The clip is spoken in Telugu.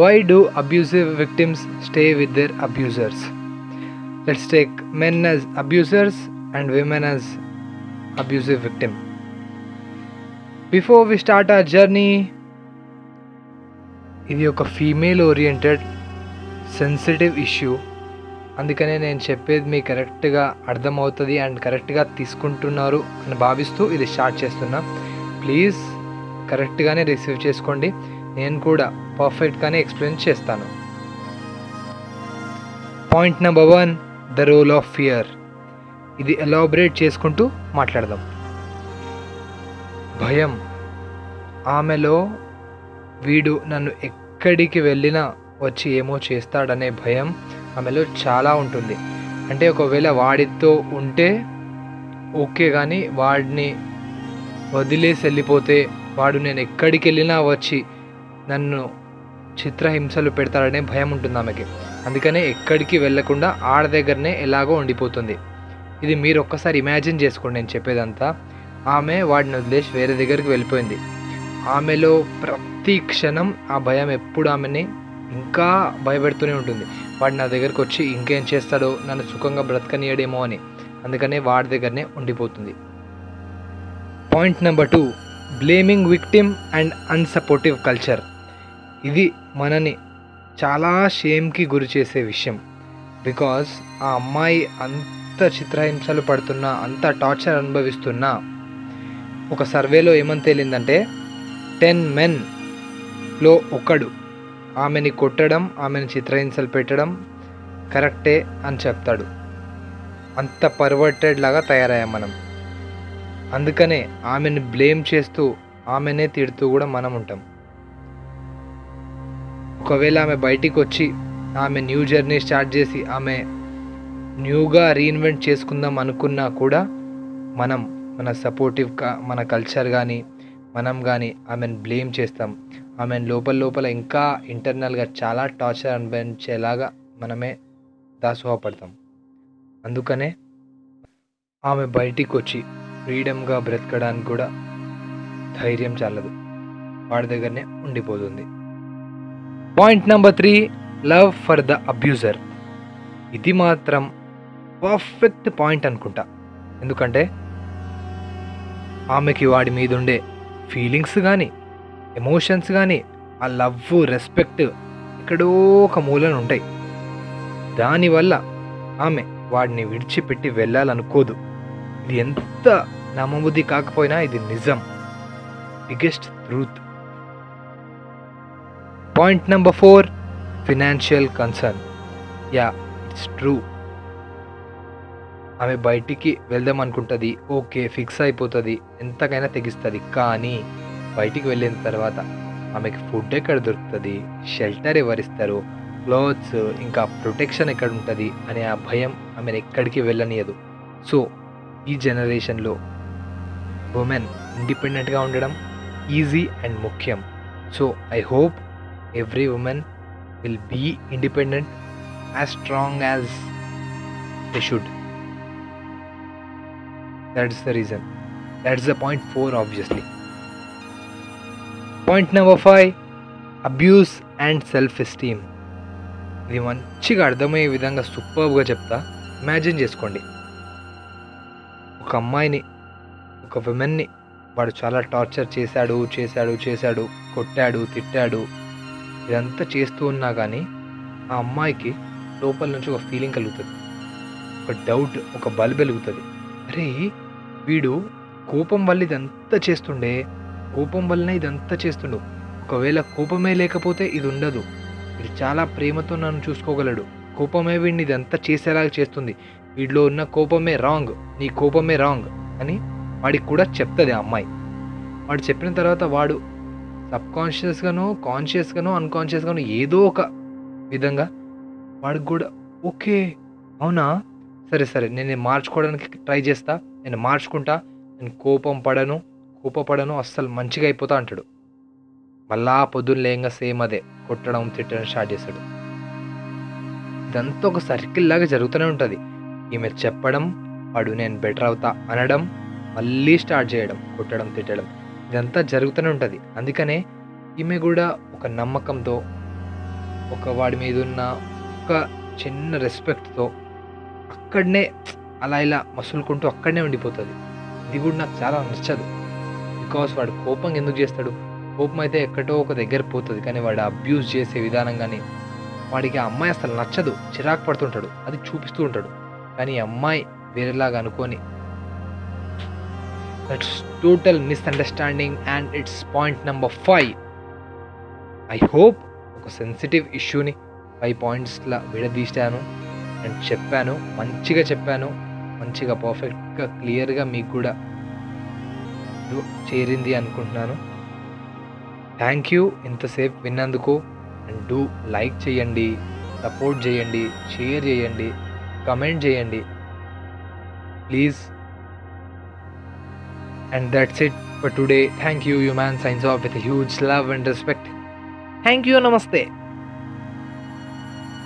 Why do abusive victims stay with their abusers let's take men as abusers and women as abusive victim before we start our journey ఇది ఒక ఫీమేల్ ఓరియంటెడ్ సెన్సిటివ్ ఇష్యూ అందుకనే నేను చెప్పేది మీకు కరెక్ట్గా అర్థమవుతుంది అండ్ కరెక్ట్గా తీసుకుంటున్నారు అని భావిస్తూ ఇది స్టార్ట్ చేస్తున్నా. ప్లీజ్ కరెక్ట్గానే రిసీవ్ చేసుకోండి. నేను కూడా పర్ఫెక్ట్గానే ఎక్స్ప్లెయిన్ చేస్తాను. Point number one the role of fear ఇది ఎలాబరేట్ చేసుకుంటూ మాట్లాడదాం. భయం. ఆమెలో వీడు నన్ను ఎక్కడికి వెళ్ళినా వచ్చి ఏమో చేస్తాడనే భయం ఆమెలో చాలా ఉంటుంది. అంటే ఒకవేళ వాడితో ఉంటే ఓకే కానీ వాడిని వదిలేసి వెళ్ళిపోతే వాడు నేను ఎక్కడికి వెళ్ళినా వచ్చి నన్ను చిత్రహింసలు పెడతాడనే భయం ఉంటుంది ఆమెకి. అందుకనే ఎక్కడికి వెళ్ళకుండా ఆడ దగ్గరనే ఎలాగో ఉండిపోతుంది. ఇది మీరు ఒక్కసారి ఇమాజిన్ చేసుకోండి నేను చెప్పేదంతా. ఆమె వాడిని వదిలేసి వేరే దగ్గరికి వెళ్ళిపోయింది. ఆమెలో ప్రతి క్షణం ఆ భయం ఎప్పుడు ఆమెని ఇంకా భయపెడుతూనే ఉంటుంది. వాడు నా దగ్గరకు వచ్చి ఇంకేం చేస్తాడో నన్ను సుఖంగా బ్రతకనీయడేమో అని. అందుకనే వాడి దగ్గరనే ఉండిపోతుంది. Point number two. Blaming victim and unsupportive culture. ఇది మనని చాలా షేమ్కి గురి చేసే విషయం. బికాస్ ఆ అమ్మాయి అంత చిత్రహింసలు పడుతున్నా అంత టార్చర్ అనుభవిస్తున్నా ఒక సర్వేలో ఏమని తేలిందంటే టెన్ మెన్లో ఒకడు ఆమెని కొట్టడం ఆమెను చిత్రహింసలు పెట్టడం కరెక్టే అని చెప్తాడు. అంత పర్వర్టెడ్ లాగా తయారయ్యాం మనం. అందుకనే ఆమెను బ్లేమ్ చేస్తూ ఆమెనే తిడుతూ కూడా మనం ఉంటాం. ఒకవేళ ఆమె బయటికి వచ్చి ఆమె న్యూ జర్నీ స్టార్ట్ చేసి ఆమె న్యూగా రీఇన్వెంట్ చేసుకుందాం అనుకున్నా కూడా మనం మన సపోర్టివ్గా మన కల్చర్ కానీ మనం కానీ ఆమెను బ్లేమ్ చేస్తాం. ఆమెను లోపల లోపల ఇంకా ఇంటర్నల్గా చాలా టార్చర్ అనిపించేలాగా మనమే దాసోహపడతాం. అందుకనే ఆమె బయటికి వచ్చి ఫ్రీడమ్గా బ్రతకడానికి కూడా ధైర్యం చాలదు. వాడి దగ్గరనే ఉండిపోతుంది. Point number three love for the abuser. ఇది మాత్రం పర్ఫెక్ట్ పాయింట్ అనుకుంటా. ఎందుకంటే ఆమెకి వాడి మీద ఉండే ఫీలింగ్స్ కానీ ఎమోషన్స్ కానీ ఆ లవ్ రెస్పెక్ట్ ఎక్కడో ఒక మూలన ఉంటాయి. దానివల్ల ఆమె వాడిని విడిచిపెట్టి వెళ్ళాలనుకోదు. ఇది ఎంత నమ్మబుద్ధి కాకపోయినా ఇది నిజం. Biggest truth point number four financial concern yeah it's true ఆమె బయటికి వెళ్దాం అనుకుంటుంది. ఓకే ఫిక్స్ అయిపోతుంది. ఎంతకైనా తెగిస్తుంది. కానీ బయటికి వెళ్ళిన తర్వాత ఆమెకి ఫుడ్ ఎక్కడ దొరుకుతుంది? షెల్టర్ ఎవరిస్తారు? క్లోత్స్ ఇంకా ప్రొటెక్షన్ ఎక్కడ ఉంటుంది అనే ఆ భయం ఆమెను ఎక్కడికి వెళ్ళనియదు. సో ఈ జనరేషన్లో ఉమెన్ ఇండిపెండెంట్గా ఉండడం ఈజీ అండ్ ముఖ్యం. So I hope every women will be independent as strong as they should that's the reason that's the point four obviously point number five abuse and self esteem ఇది మంచిగా అర్థమయ్యే విధంగా సూపర్గా చెప్తా. ఇమాజిన్ చేసుకోండి. ఒక అమ్మాయిని ఒక విమెన్ని వాడు చాలా టార్చర్ చేశాడు చేశాడు చేశాడు కొట్టాడు తిట్టాడు ఇదంతా చేస్తూ ఉన్నా కానీ ఆ అమ్మాయికి లోపల నుంచి ఒక ఫీలింగ్ కలుగుతుంది. ఒక డౌట్ ఒక బల్బ్ వెలుగుతుంది. అరే వీడు కోపం వల్ల ఇదంతా చేస్తుండే కోపం వల్లనే ఇదంతా చేస్తుండు. ఒకవేళ కోపమే లేకపోతే ఇది ఉండదు. వీడు చాలా ప్రేమతో నన్ను చూసుకోగలడు. కోపమే వీడిని ఇదంతా చేసేలాగా చేస్తుంది. వీడిలో ఉన్న కోపమే రాంగ్ నీ కోపమే రాంగ్ అని వాడికి కూడా చెప్తుంది ఆ అమ్మాయి. వాడు చెప్పిన తర్వాత వాడు సబ్కాన్షియస్గానో కాన్షియస్గానో అన్కాన్షియస్గానో ఏదో ఒక విధంగా వాడికి కూడా ఓకే. అవునా? సరే సరే. నేను మార్చుకోవడానికి ట్రై చేస్తా. నేను మార్చుకుంటా. నేను కోపం పడను. కోపపడను. అస్సలు మంచిగా అయిపోతా అంటాడు. మళ్ళా పొద్దున్న లేయంగా సేమ్ అదే. కొట్టడం తిట్టడం స్టార్ట్ చేస్తాడు. ఇదంతా ఒక సర్కిల్ లాగా జరుగుతూనే ఉంటుంది. ఈమె చెప్పడం వాడు నేను బెటర్ అవుతా అనడం మళ్ళీ స్టార్ట్ చేయడం కొట్టడం తిట్టడం. ఇదంతా జరుగుతూనే ఉంటుంది. అందుకనే ఈమె కూడా ఒక నమ్మకంతో ఒక వాడి మీద ఉన్న ఒక చిన్న రెస్పెక్ట్తో అక్కడనే అలా ఇలా మసులుకుంటూ అక్కడనే ఉండిపోతుంది. ఇది కూడా నాకు చాలా నచ్చదు. బికాస్ వాడు కోపం ఎందుకు చేస్తాడు? కోపం అయితే ఎక్కడో ఒక దగ్గర పోతుంది. కానీ వాడు అబ్యూస్ చేసే విధానం కానీ వాడికి ఆ అమ్మాయి అసలు నచ్చదు. చిరాకు పడుతుంటాడు. అది చూపిస్తూ ఉంటాడు. కానీ అమ్మాయి వేరేలాగా అనుకొని that's total misunderstanding and it's point number five I hope ఒక సెన్సిటివ్ ఇష్యూని ఫైవ్ పాయింట్స్లా విడదీశాను అండ్ చెప్పాను మంచిగా చెప్పాను మంచిగా పర్ఫెక్ట్గా క్లియర్గా మీకు కూడా చేరింది అనుకుంటున్నాను. థ్యాంక్ యూ ఇంతసేపు విన్నందుకు అండ్ డూ లైక్ చేయండి సపోర్ట్ చేయండి షేర్ చేయండి కమెంట్ చేయండి. Please And that's it for today. Thank you, human signs off with a huge love and respect. Thank you, namaste.